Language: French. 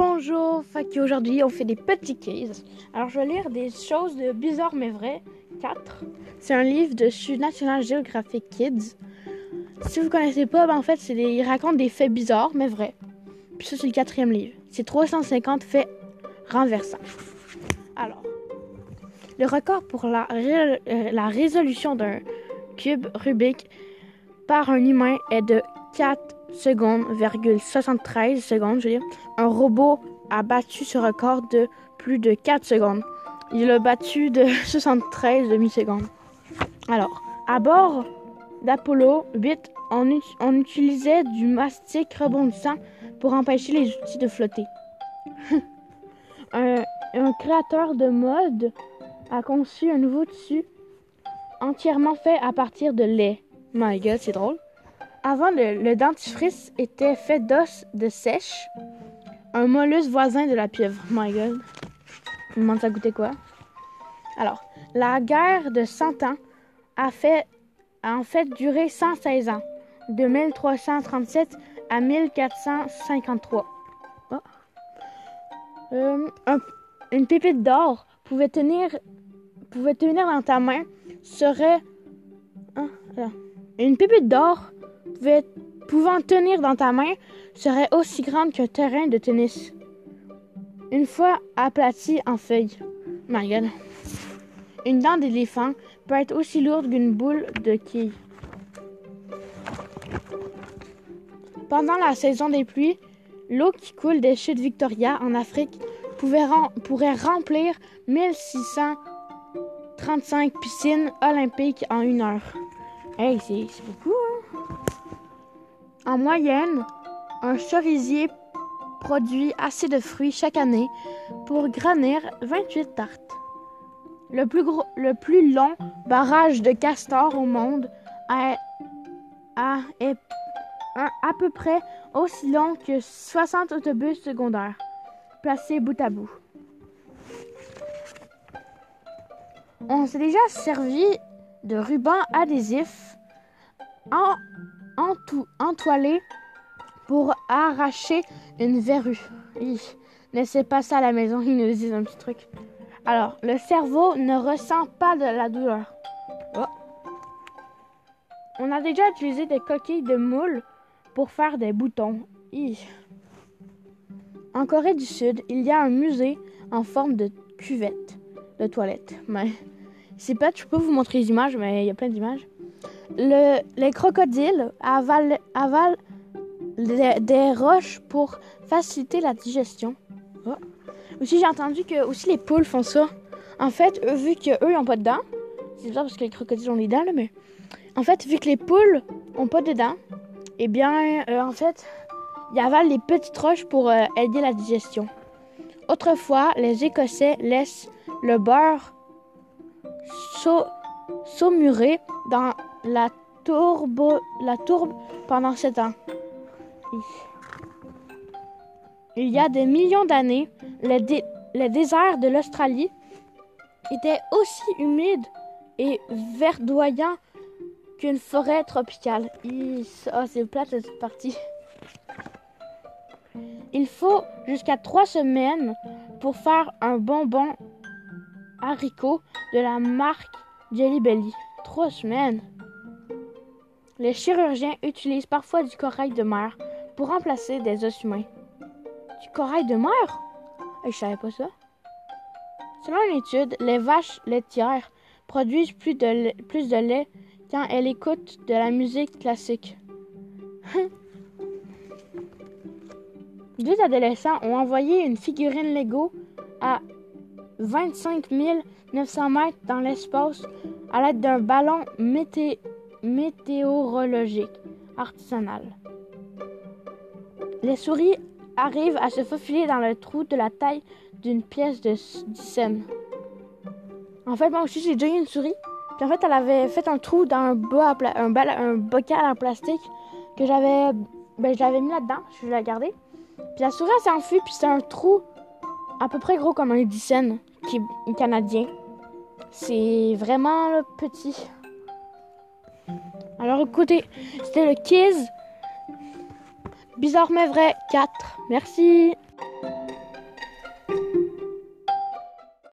Bonjour, fait qu'aujourd'hui on fait des petits quiz. Alors je vais lire des choses de bizarres mais vraies. 4. C'est un livre de National Geographic Kids. Si vous connaissez pas, ben en fait, c'est des... des faits bizarres mais vrais. Puis ça, c'est le quatrième livre. C'est 350 faits renversants. Alors, le record pour la. Euh, la résolution d'un cube Rubik par un humain est de 4 secondes, 73 secondes, je veux dire. Un robot a battu ce record de plus de 4 secondes. Il l'a battu de 73 demi-secondes. Alors, à bord d'Apollo 8, on, on, utilisait du mastic rebondissant pour empêcher les outils de flotter. un, un créateur de mode a conçu un nouveau tissu entièrement fait à partir de lait. My god, c'est drôle. Avant, le, dentifrice était fait d'os de sèche, un mollusque voisin de la pieuvre. My god. Je me demande ça goûtait quoi? Alors, la guerre de 100 ans a, fait, a en fait duré 116 ans, de 1337 à 1453. Euh, une pépite d'or pouvait tenir, pouvait tenir dans ta main serait... Hein, une pépite d'or pouvant tenir dans ta main serait aussi grande qu'un terrain de tennis. Une fois aplatie en feuilles. My Une dent d'éléphant peut être aussi lourde qu'une boule de quilles. Pendant la saison des pluies, l'eau qui coule des chutes Victoria en Afrique pourrait remplir 1635 piscines olympiques en une heure. Hey, c'est beaucoup, hein? En moyenne, un cerisier produit assez de fruits chaque année pour granir 28 tartes. Le plus, gros, le plus long barrage de castors au monde est, à peu près aussi long que 60 autobus secondaires placés bout à bout. On s'est déjà servi de ruban adhésif en entoilé pour arracher une verrue. Laissez pas ça à la maison, ils nous disent un petit truc. Alors, le cerveau ne ressent pas de la douleur. Oh. On a déjà utilisé des coquilles de moule pour faire des boutons. En Corée du Sud, il y a un musée en forme de cuvette de toilette. Mais c'est pas, je peux vous montrer les images, mais il y a plein d'images les crocodiles avalent, des, roches pour faciliter la digestion. Oh. Aussi, j'ai entendu que aussi les poules font ça. En fait, vu qu'eux n'ont pas de dents, c'est bizarre parce que les crocodiles ont des dents, mais en fait, vu que les poules ont pas de dents, eh bien, euh, en fait, ils avalent les petites roches pour euh, aider la digestion. Autrefois, les Écossais laissent le beurre saumurer dans la tourbe, pendant sept ans. Il y a des millions d'années, les, déserts de l'Australie étaient aussi humides et verdoyants qu'une forêt tropicale. Oh, c'est plate cette partie. Il faut jusqu'à trois semaines pour faire un bonbon haricot de la marque Jelly Belly. Trois semaines. Les chirurgiens utilisent parfois du corail de mer pour remplacer des os humains. Du corail de mer? Je savais pas ça. Selon une étude, les vaches laitières produisent plus de, lait, quand elles écoutent de la musique classique. Deux adolescents ont envoyé une figurine Lego à 25 900 mètres dans l'espace à l'aide d'un ballon mété météorologique artisanal. Les souris arrivent à se faufiler dans le trou de la taille d'une pièce de 10 En fait, moi aussi, j'ai déjà eu une souris. Puis en fait, elle avait fait un trou dans un, un, bocal en plastique que j'avais ben, mis là-dedans. Je l'ai gardé. Puis la souris, s'est enfuie. Puis c'est un trou à peu près gros comme un 10 qui est canadien. C'est vraiment petit. Alors écoutez, c'était le quiz. Bizarre mais vrai 4. Merci.